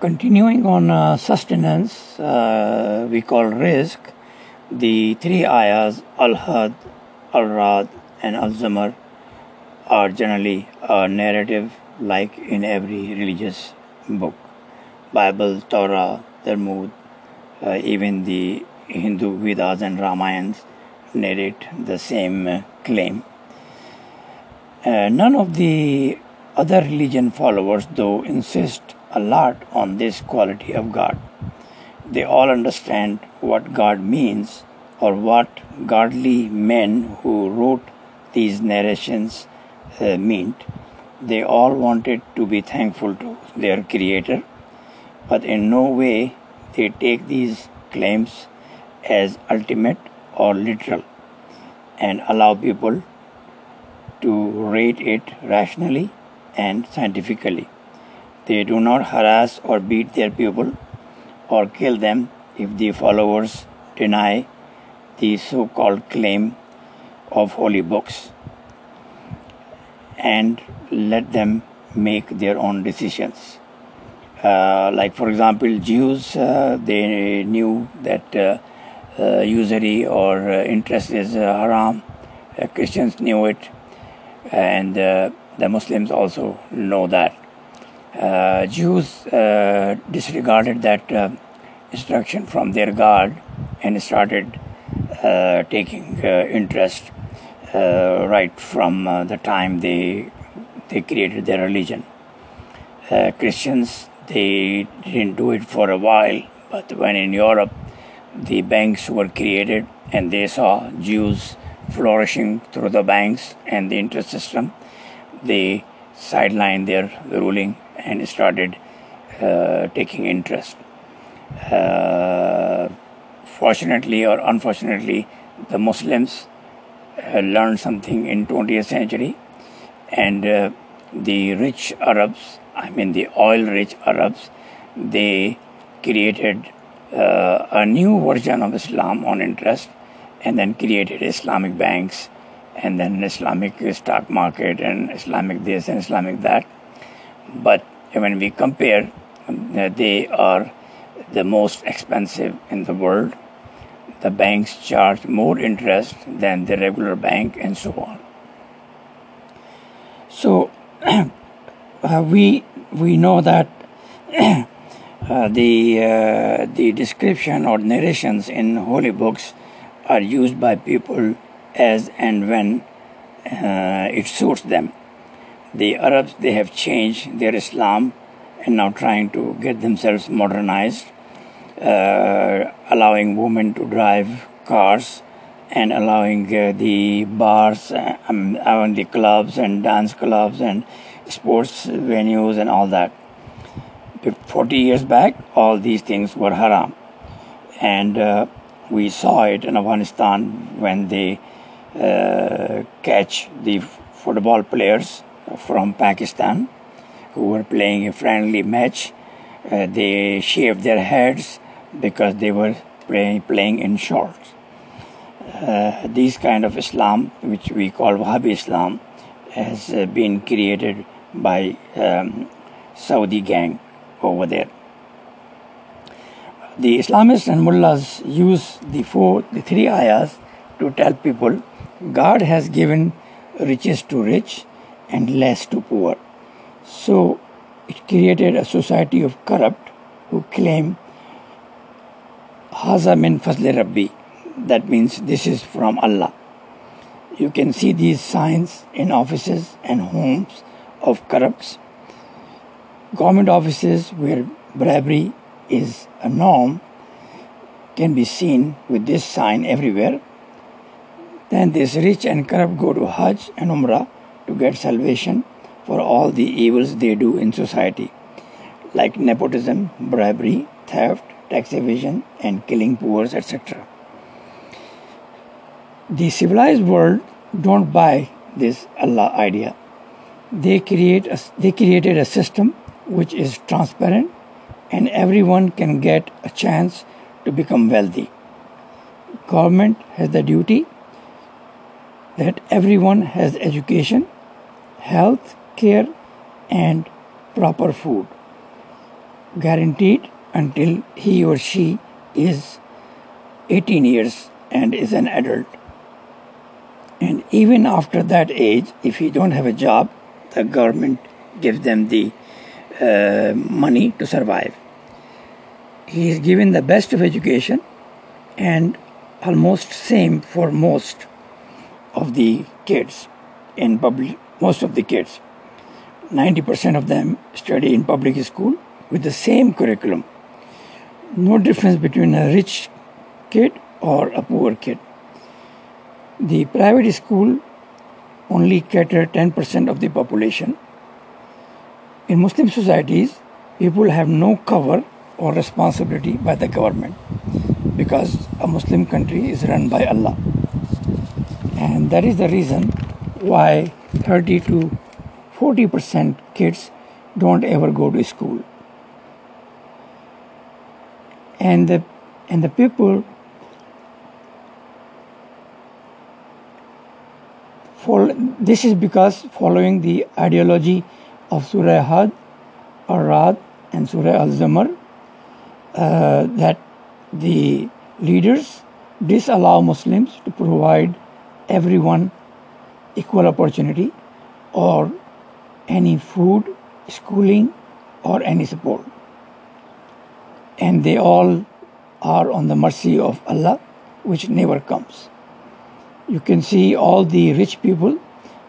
continuing on uh, sustenance, uh, we call rizq the three ayahs, Al-Hud, Al-Rad, and Al-Zumar, are generally a narrative like in every religious book. Bible, Torah, Talmud, uh, even the Hindu Vedas and Ramayans narrate the same uh, claim. Uh, none of the other religion followers, though, insist a lot on this quality of God. They all understand what God means or what godly men who wrote these narrations uh, meant. They all wanted to be thankful to their Creator, but in no way they take these claims as ultimate or literal and allow people to rate it rationally and scientifically. They do not harass or beat their people or kill them if the followers deny the so called claim of holy books and let them make their own decisions. Uh, like, for example, Jews, uh, they knew that uh, uh usury or uh, interest is uh, haram. Christians knew it, and the Muslims also know that. Uh, Jews uh, disregarded that uh, instruction from their God and started uh, taking uh, interest uh, right from the time they they created their religion. Christians they didn't do it for a while, but when in Europe the banks were created and they saw Jews flourishing through the banks and the interest system, they sidelined their ruling and started uh, taking interest. Uh, fortunately or unfortunately, the Muslims uh, learned something in 20th century, and uh, the rich Arabs, I mean the oil-rich Arabs, they created uh, a new version of Islam on interest, and then created Islamic banks, and then Islamic stock market, and Islamic this and Islamic that but when we compare, uh, they are the most expensive in the world. The banks charge more interest than the regular bank, and so on. So uh, we we know that uh, the uh, the description or narrations in holy books are used by people as and when uh, it suits them the Arabs they have changed their Islam and now trying to get themselves modernized, uh, allowing women to drive cars and allowing uh, the bars, uh, um, the clubs and dance clubs and sports venues and all that. 40 years back, all these things were haram. And uh, we saw it in Afghanistan when they uh, catch the football players from Pakistan who were playing a friendly match. Uh, they shaved their heads because they were play, playing in shorts. Uh, this kind of Islam, which we call Wahhabi Islam, has uh, been created by um, Saudi gang over there. The Islamists and mullahs use the four, the three ayahs to tell people God has given riches to rich and less to poor. So it created a society of corrupt who claim Haza min fazli Rabbi. That means this is from Allah. You can see these signs in offices and homes of corrupts. Government offices where bribery is a norm can be seen with this sign everywhere. Then this rich and corrupt go to Hajj and Umrah to get salvation for all the evils they do in society, like nepotism, bribery, theft, tax evasion, and killing poor, etc. The civilized world don't buy this Allah idea. They create a, they created a system which is transparent and everyone can get a chance to become wealthy. Government has the duty that everyone has education health care and proper food. guaranteed until he or she is 18 years and is an adult. And even after that age, if you don't have a job, the government gives them the uh, money to survive. He is given the best of education and almost same for most of the kids in public most of the kids. 90% of them study in public school with the same curriculum. No difference between a rich kid or a poor kid. The private school only cater 10% of the population. In muslim societies people have no cover or responsibility by the government because a Muslim country is run by Allah. And that is the reason why 30 to 40% kids don't ever go to school. And the, and the people follow, this is because following the ideology of Surah Hud, Ar-Rad and Surah Al-Zumar, uh, that the leaders disallow Muslims to provide everyone equal opportunity or any food, schooling, or any support. And they all are on the mercy of Allah, which never comes. You can see all the rich people,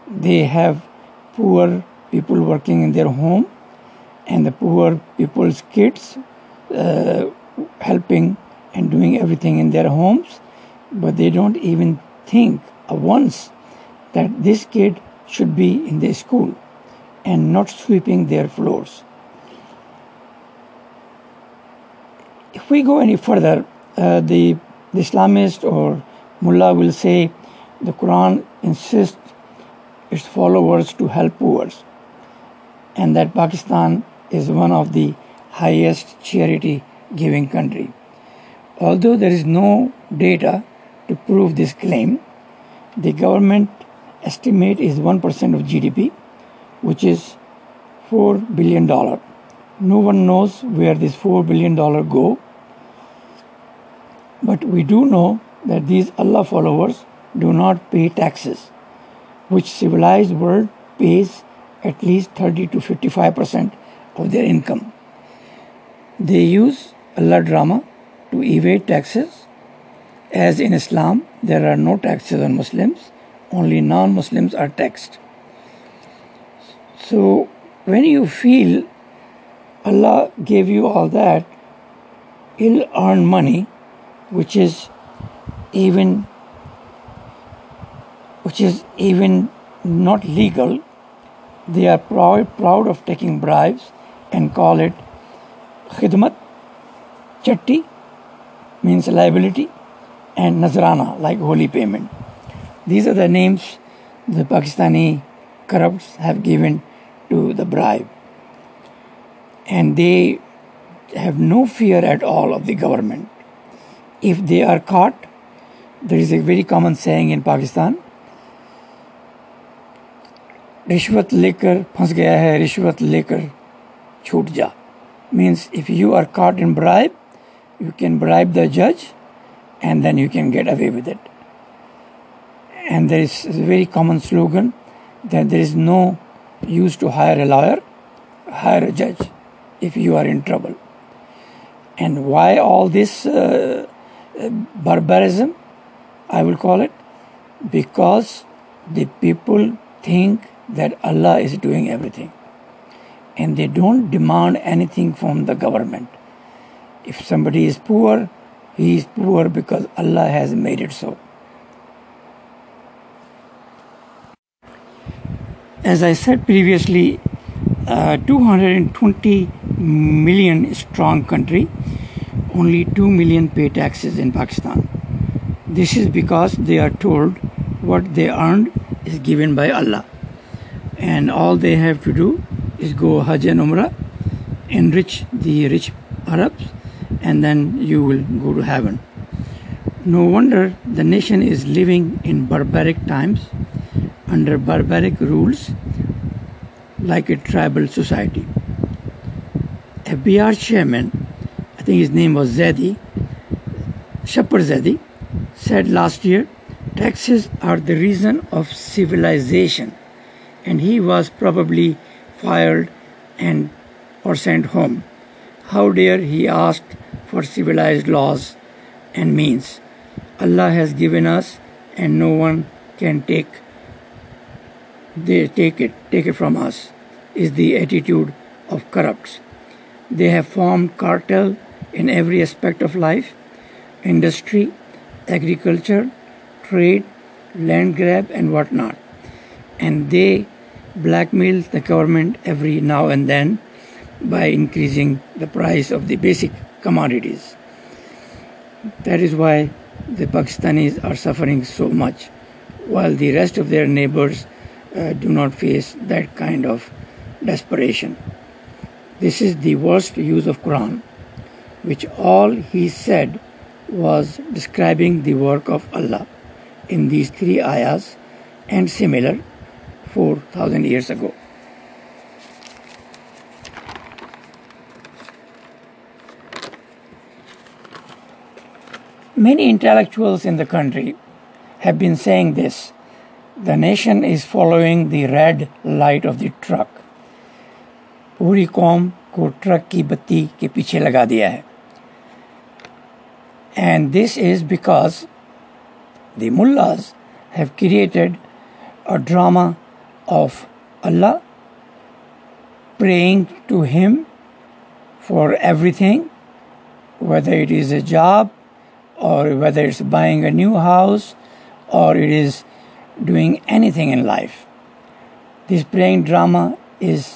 they have poor people working in their home, and the poor people's kids uh, helping and doing everything in their homes, but they don't even think once that this kid should be in the school and not sweeping their floors. If we go any further, uh, the, the Islamist or mullah will say the Quran insists its followers to help poor, and that Pakistan is one of the highest charity giving country. Although there is no data to prove this claim, the government estimate is 1% of GDP, which is $4 billion. No one knows where this $4 billion go. But we do know that these Allah followers do not pay taxes, which civilized world pays at least 30 to 55% of their income. They use Allah drama to evade taxes. As in Islam, there are no taxes on Muslims, only non Muslims are taxed. So, when you feel Allah gave you all that ill earned money, which is even which is even not legal, they are proud, proud of taking bribes and call it khidmat, chatti means liability, and nazrana like holy payment. These are the names the Pakistani corrupts have given to the bribe. And they have no fear at all of the government. If they are caught, there is a very common saying in Pakistan रिश्वत लेकर फंस गया है रिश्वत लेकर छूट जा means if you are caught in bribe you can bribe the judge and then you can get away with it and there is a very common slogan that there is no use to hire a lawyer hire a judge if you are in trouble and why all this uh, barbarism i will call it because the people think that allah is doing everything and they don't demand anything from the government. If somebody is poor, he is poor because Allah has made it so. As I said previously, uh, 220 million strong country, only 2 million pay taxes in Pakistan. This is because they are told what they earned is given by Allah, and all they have to do is go Hajj and Umrah, enrich the rich Arabs, and then you will go to heaven. No wonder the nation is living in barbaric times under barbaric rules like a tribal society. FBR chairman, I think his name was Zaidi, Shabbar Zaidi, said last year taxes are the reason of civilization, and he was probably fired and or sent home. How dare he asked for civilized laws and means? Allah has given us, and no one can take they take it take it from us is the attitude of corrupts. They have formed cartel in every aspect of life industry agriculture trade land grab and whatnot. And they blackmail the government every now and then by increasing the price of the basic commodities. That is why the pakistanis are suffering so much while the rest of their neighbors uh, do not face that kind of desperation. This is the worst use of Quran, which all he said was describing the work of Allah in these three ayahs and similar 4000 years ago. Many intellectuals in the country have been saying this the nation is following the red light of the truck. पूरी कौम को truck की बत्ती के पीछे लगा दिया है। And this is because the मुलाज have created a drama of Allah praying to him for everything whether it is a job और whether it's buying a new house और it is doing anything in life this praying drama is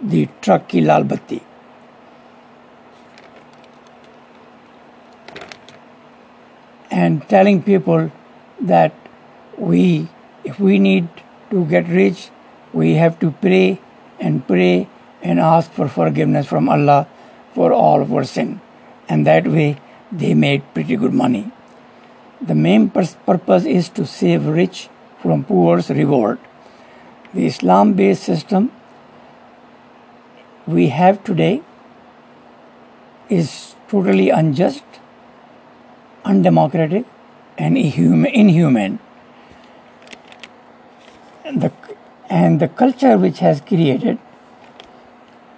the truck ki lal batti. And telling people that we, if we need to get rich, we have to pray and pray and ask for forgiveness from Allah for all of our sin. And that way they made pretty good money. The main purpose is to save rich from poor's reward The Islam based system we have today is totally unjust, undemocratic, and inhuman. And The, and the culture which has created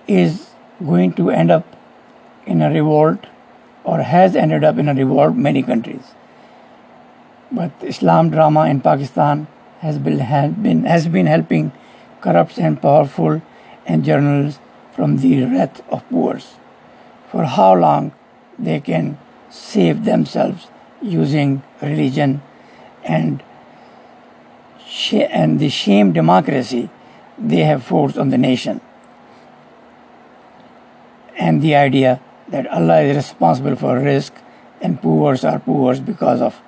is going to end up in a revolt or has ended up in a revolt many countries. But Islam drama in Pakistan has been, has been, has been helping corrupt and powerful and journalists from the wrath of poors. For how long they can save themselves using religion and and the shame democracy they have forced on the nation. And the idea that Allah is responsible for rizq and poors are poors because of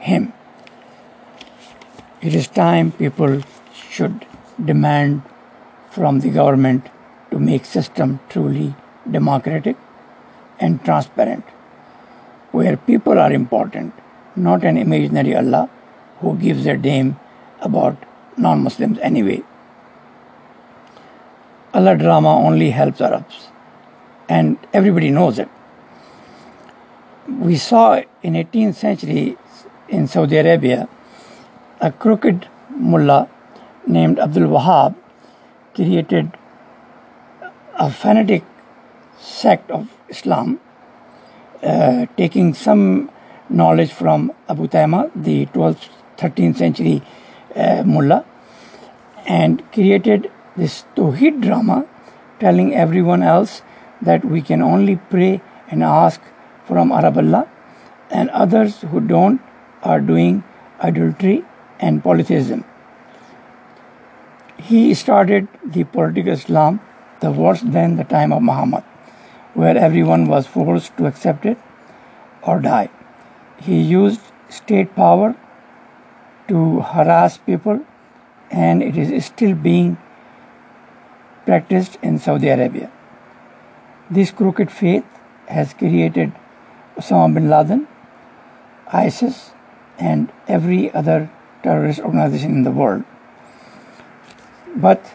him. It is time people should demand from the government to make system truly democratic and transparent, where people are important, not an imaginary Allah who gives a damn about non-Muslims anyway. Allah drama only helps Arabs, and everybody knows it. We saw in 18th century in Saudi Arabia, a crooked mullah named Abdul Wahab created a fanatic sect of Islam, uh, taking some knowledge from Abu Tayma, the 12th, 13th century uh, mullah, and created this Tawheed drama telling everyone else that we can only pray and ask from Arab Allah, and others who don't are doing adultery and polytheism. He started the political Islam, the worst than the time of Muhammad, where everyone was forced to accept it or die. He used state power to harass people, and it is still being practiced in Saudi Arabia. This crooked faith has created Osama bin Laden, ISIS, and every other terrorist organization in the world. But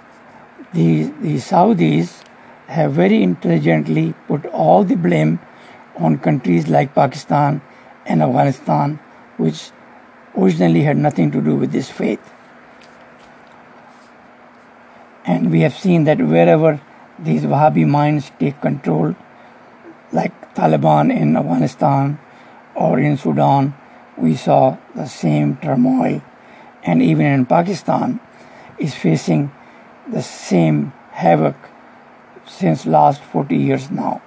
the, the Saudis have very intelligently put all the blame on countries like Pakistan and Afghanistan, which originally had nothing to do with this faith. And we have seen that wherever these Wahhabi minds take control, like Taliban in Afghanistan or in Sudan, we saw the same turmoil. And even in Pakistan, is facing the same havoc since last 40 years now,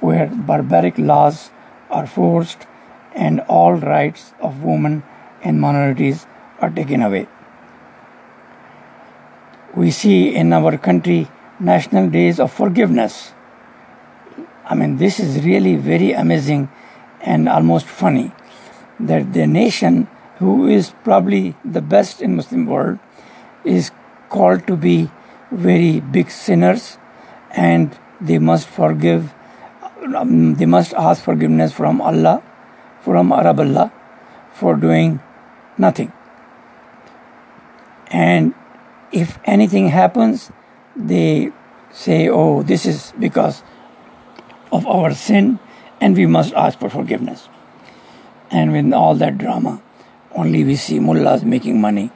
where barbaric laws are forced and all rights of women and minorities are taken away. We see in our country national days of forgiveness. I mean, this is really very amazing and almost funny that the nation who is probably the best in Muslim world is called to be very big sinners and they must forgive um, they must ask forgiveness from Allah from Arab Allah for doing nothing. And if anything happens they say oh this is because of our sin and we must ask for forgiveness. And with all that drama only we see mullahs making money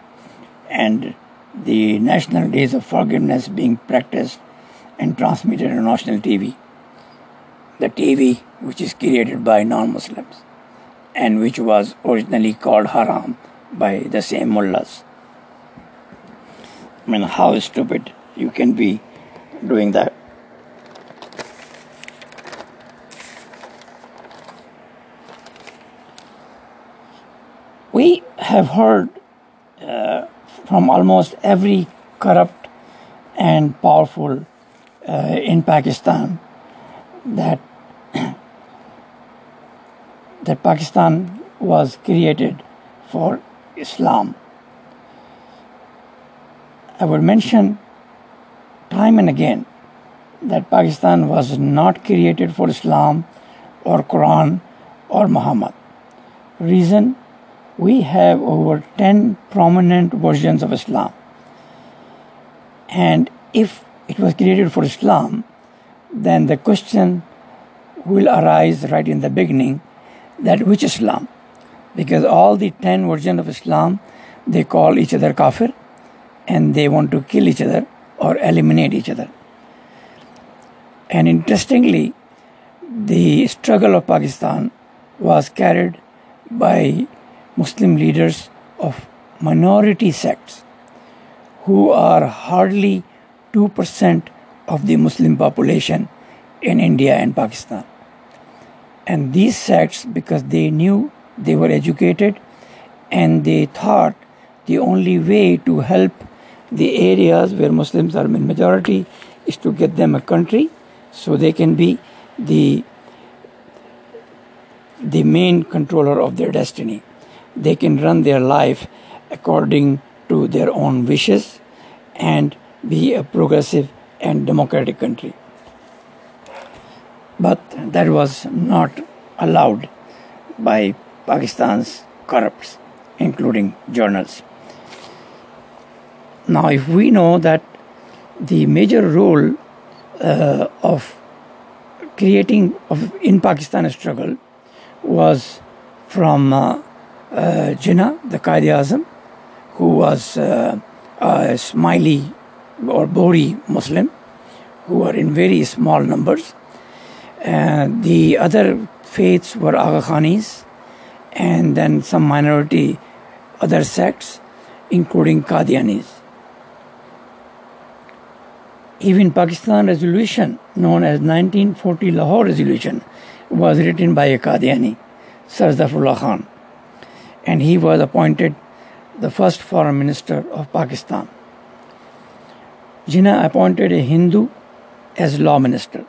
and the national days of forgiveness being practiced and transmitted on national TV. The TV which is created by non Muslims and which was originally called haram by the same mullahs. I mean, how stupid you can be doing that. We have heard from almost every corrupt and powerful uh, in Pakistan that that Pakistan was created for Islam. I would mention time and again that Pakistan was not created for Islam or Quran or Muhammad. Reason we have over 10 prominent versions of Islam. And if it was created for Islam, then the question will arise right in the beginning that which Islam? Because all the 10 versions of Islam, they call each other kafir and they want to kill each other or eliminate each other. And interestingly, the struggle of Pakistan was carried by Muslim leaders of minority sects who are hardly 2% of the Muslim population in India and Pakistan. And these sects, because they knew they were educated and they thought the only way to help the areas where Muslims are in majority is to get them a country so they can be the the main controller of their destiny they can run their life according to their own wishes and be a progressive and democratic country. But that was not allowed by Pakistan's corrupts, including journals. Now, if we know that the major role uh, of creating of in Pakistan struggle was from uh, Jinnah, the Qaid Azam, who was uh, a Ismaili or Bohri Muslim, who were in very small numbers. And the other faiths were Aga Khanis, and then some minority other sects, including Qadianis. Even Pakistan resolution, known as 1940 Lahore resolution, was written by a Qadiani, Sir Zafarullah Khan and he was appointed the first foreign minister of Pakistan. Jinnah appointed a Hindu as law minister.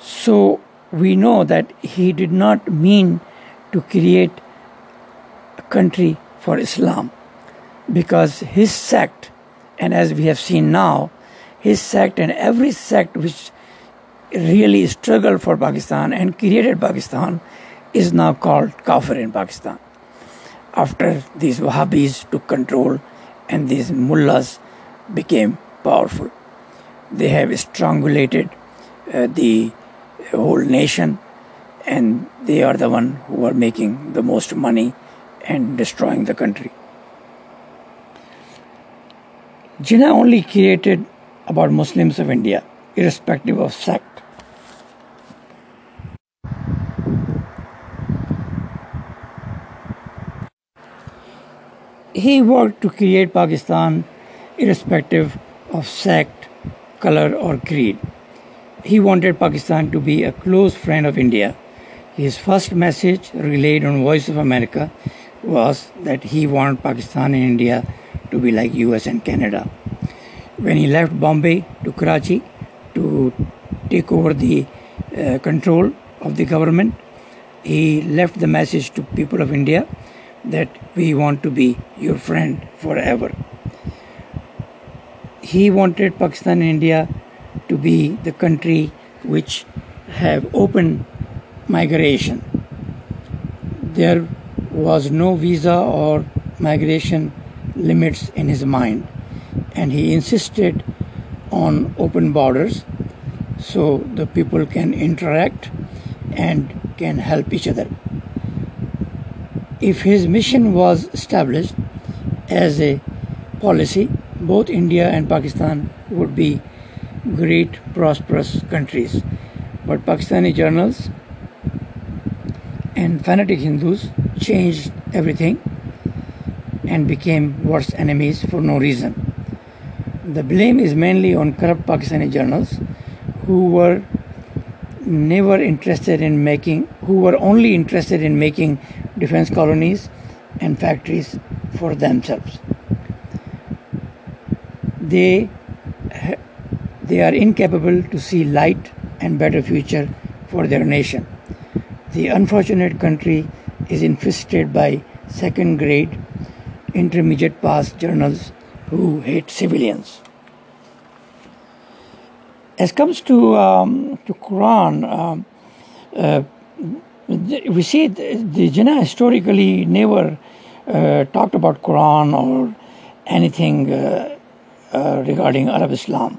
So we know that he did not mean to create a country for Islam because his sect, and as we have seen now, his sect and every sect which really struggled for Pakistan and created Pakistan is now called Kafir in Pakistan after these Wahhabis took control and these mullahs became powerful. they have strangulated uh, the whole nation and they are the one who are making the most money and destroying the country. Jinnah only created about Muslims of India, irrespective of sect. He worked to create Pakistan irrespective of sect, color, or creed. He wanted Pakistan to be a close friend of India. His first message relayed on Voice of America was that he wanted Pakistan and India to be like US and Canada. When he left Bombay to Karachi to take over the uh, control of the government, he left the message to people of India that we want to be your friend forever. He wanted Pakistan and India to be the country which have open migration. There was no visa or migration limits in his mind, and he insisted on open borders so the people can interact and can help each other if his mission was established as a policy, both India and Pakistan would be great, prosperous countries. But Pakistani journals and fanatic Hindus changed everything and became worse enemies for no reason. The blame is mainly on corrupt Pakistani journals who were never interested in making, who were only interested in making defense colonies and factories for themselves. They, they are incapable to see light and better future for their nation. The unfortunate country is infested by second grade intermediate pass journals who hate civilians. As comes to um, to Quran, um, uh, we see the, Jinnah historically never uh, talked about Quran or anything uh, uh, regarding Arab Islam.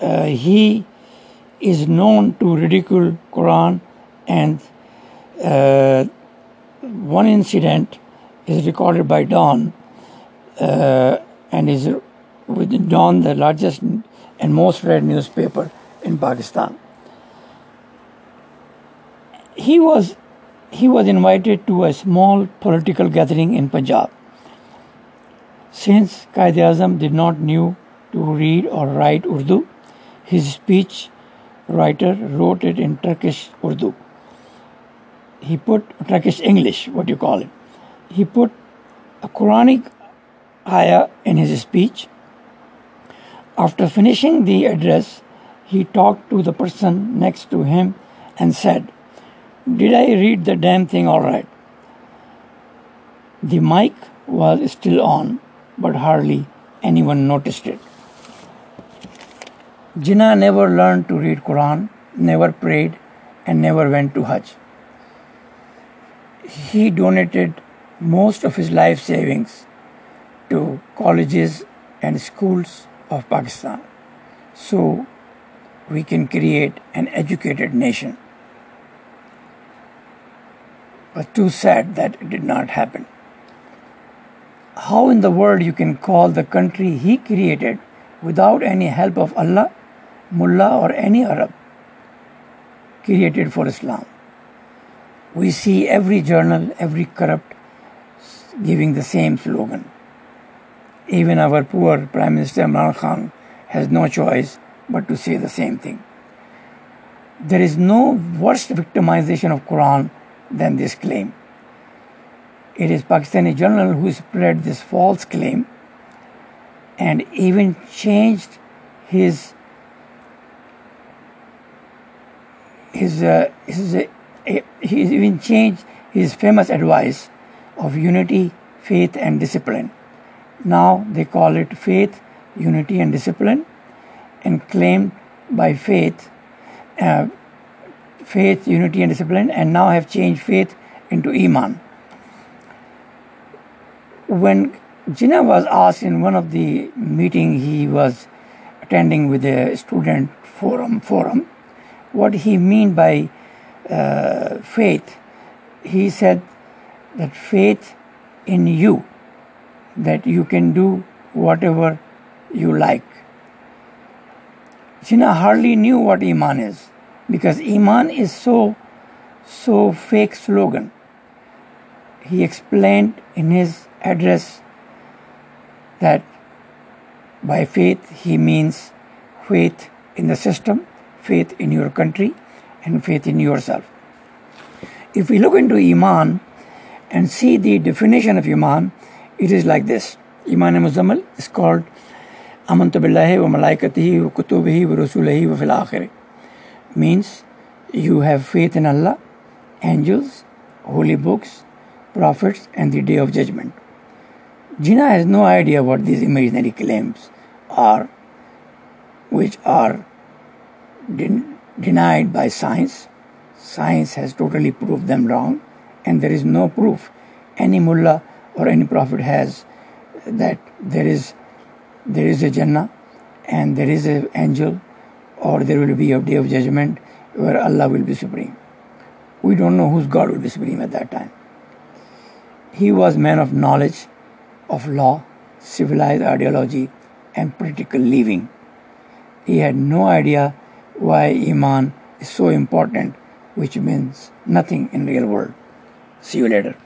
Uh, he is known to ridicule Quran and uh, one incident is recorded by Dawn uh, and is with Dawn the largest and most read newspaper in Pakistan he was he was invited to a small political gathering in Punjab. Since Qaid Azam did not knew to read or write Urdu, his speech writer wrote it in Turkish Urdu. He put Turkish English, what you call it. He put a Quranic ayah in his speech. After finishing the address, he talked to the person next to him and said, did I read the damn thing all right? The mic was still on, but hardly anyone noticed it. Jinnah never learned to read Quran, never prayed, and never went to Hajj. He donated most of his life savings to colleges and schools of Pakistan so we can create an educated nation but too sad that it did not happen. How in the world you can call the country he created without any help of Allah, Mullah, or any Arab created for Islam? We see every journal, every corrupt giving the same slogan. Even our poor Prime Minister Imran Khan has no choice but to say the same thing. There is no worse victimization of Quran than this claim. It is Pakistani journal who spread this false claim and even changed his his uh, his uh, he even changed his famous advice of unity, faith, and discipline. Now they call it faith, unity, and discipline, and claimed by faith uh, faith, unity, and discipline, and now have changed faith into Iman. When Jinnah was asked in one of the meeting he was attending with a student forum forum. What he mean by uh, faith? He said that faith in you that you can do whatever you like. Jinnah hardly knew what Iman is because iman is so so fake slogan. He explained in his address that by faith he means faith in the system faith in your country and faith in yourself. If we look into iman and see the definition of iman it is like this. Iman muzammal is called amantu billahi wa malaikatihi wa kutubihi wa rusulihi wa fil akhirah means you have faith in Allah, angels, holy books, prophets, and the day of judgment. Jinnah has no idea what these imaginary claims are, which are den- denied by science. Science has totally proved them wrong, and there is no proof any mullah or any prophet has that there is there is a Jannah and there is an angel or there will be a day of judgment where Allah will be supreme. We don't know whose God will be supreme at that time. He was man of knowledge, of law, civilized ideology, and practical living. He had no idea why Iman is so important, which means nothing in real world. See you later.